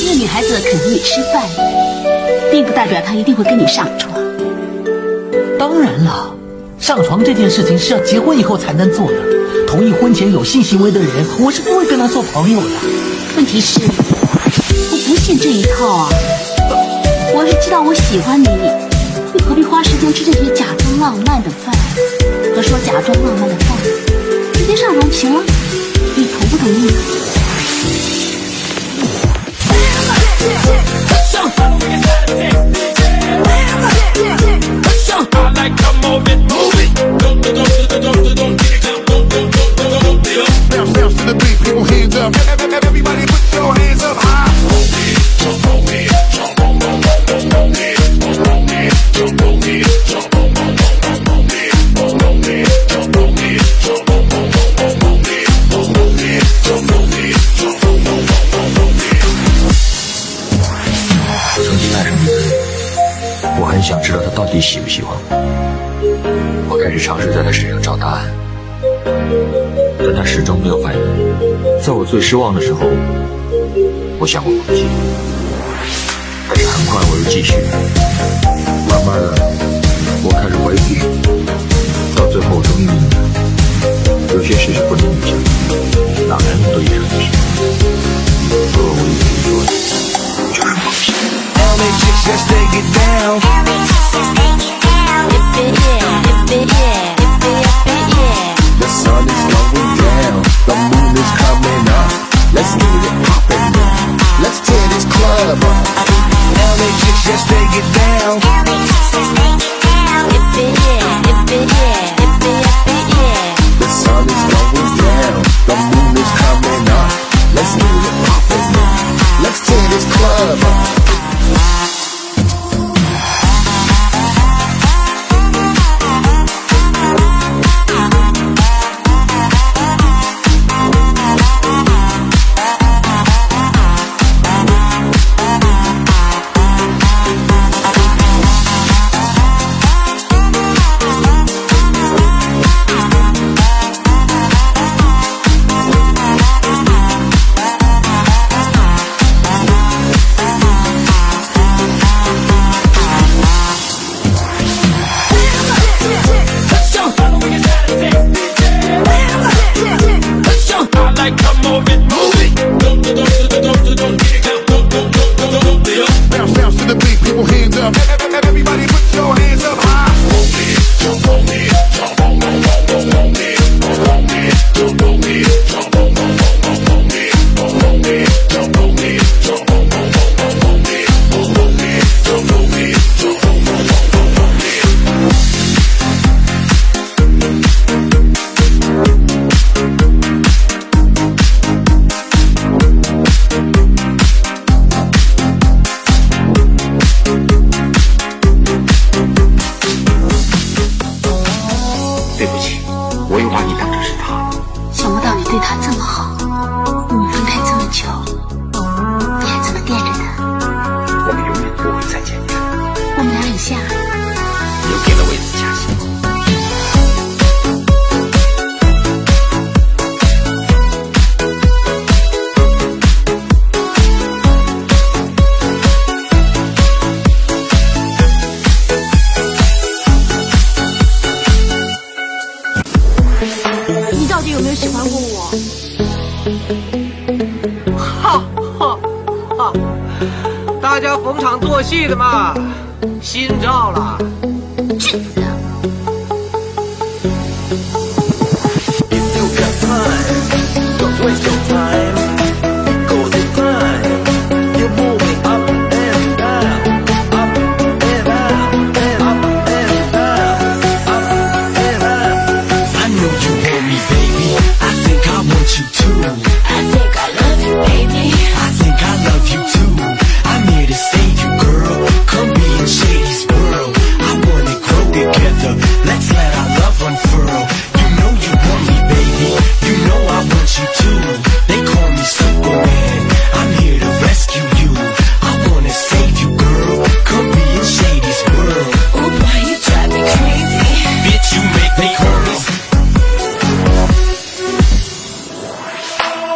一个女孩子肯跟你吃饭，并不代表她一定会跟你上床。当然了，上床这件事情是要结婚以后才能做的。同意婚前有性行为的人，我是不会跟他做朋友的。问题是，我不信这一套啊！我是知道我喜欢你，又何必花时间吃这些假装浪漫的饭？和说假装浪漫的话，直接上床行吗？你同不同意？like, come move it, move it. 但他始终没有反应。在我最失望的时候，我想过放弃，但是很快我又继续。慢慢的，我开始怀疑自己，到最后我终于明白，有些事是不能勉强，哪来那么多艺术精神？所以我唯一可以做的就是放弃。LA chicks just take it down. The Let's get it poppin' Let's tear this club up. LA chicks just take it down. like come over it, move 戏的嘛，心照了。去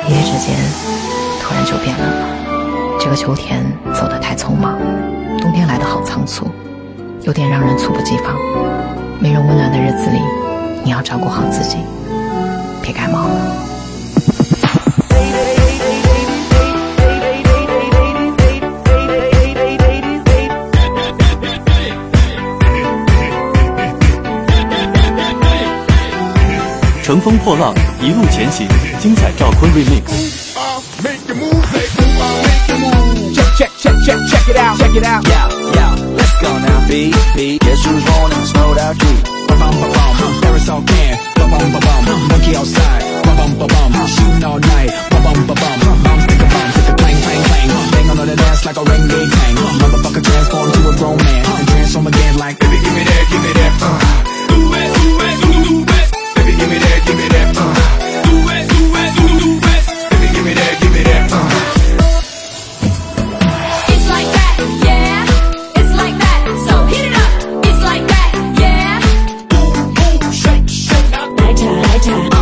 一夜之间，突然就变冷了。这个秋天走得太匆忙，冬天来得好仓促，有点让人猝不及防。没人温暖的日子里，你要照顾好自己，别感冒了。乘风破浪，一路前行，精彩赵坤 remix。Check, check, check, check it out, check it out. Yeah, yeah, gonna be, be. Guess who's rolling, snow out you? Ba-bum-ba-bum, Paris can. Ba-bum-ba-bum, monkey outside. Ba-bum-ba-bum, shooting all night. Ba-bum-ba-bum, bombs stick a bomb stick a clang clang clang, bang on the Yeah.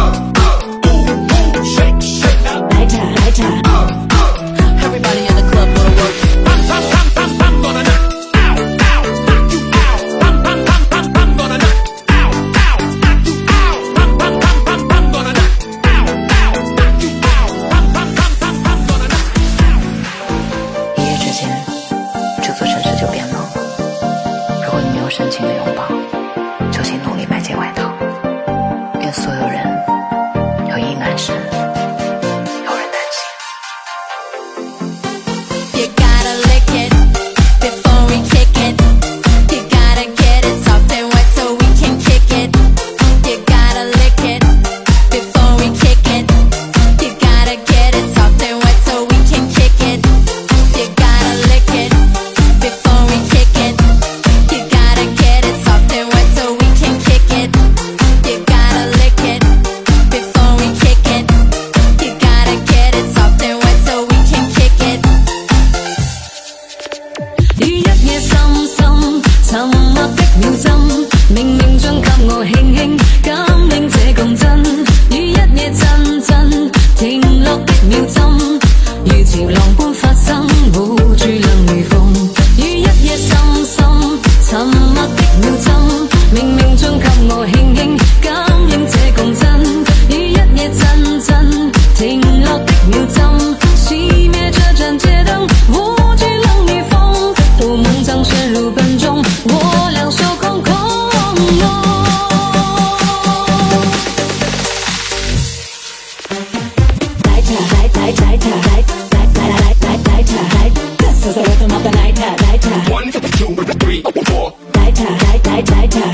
thầm mắt cách mình dâm mình mình dâng khắp ngồi hình hình cao 来他来来来他。来他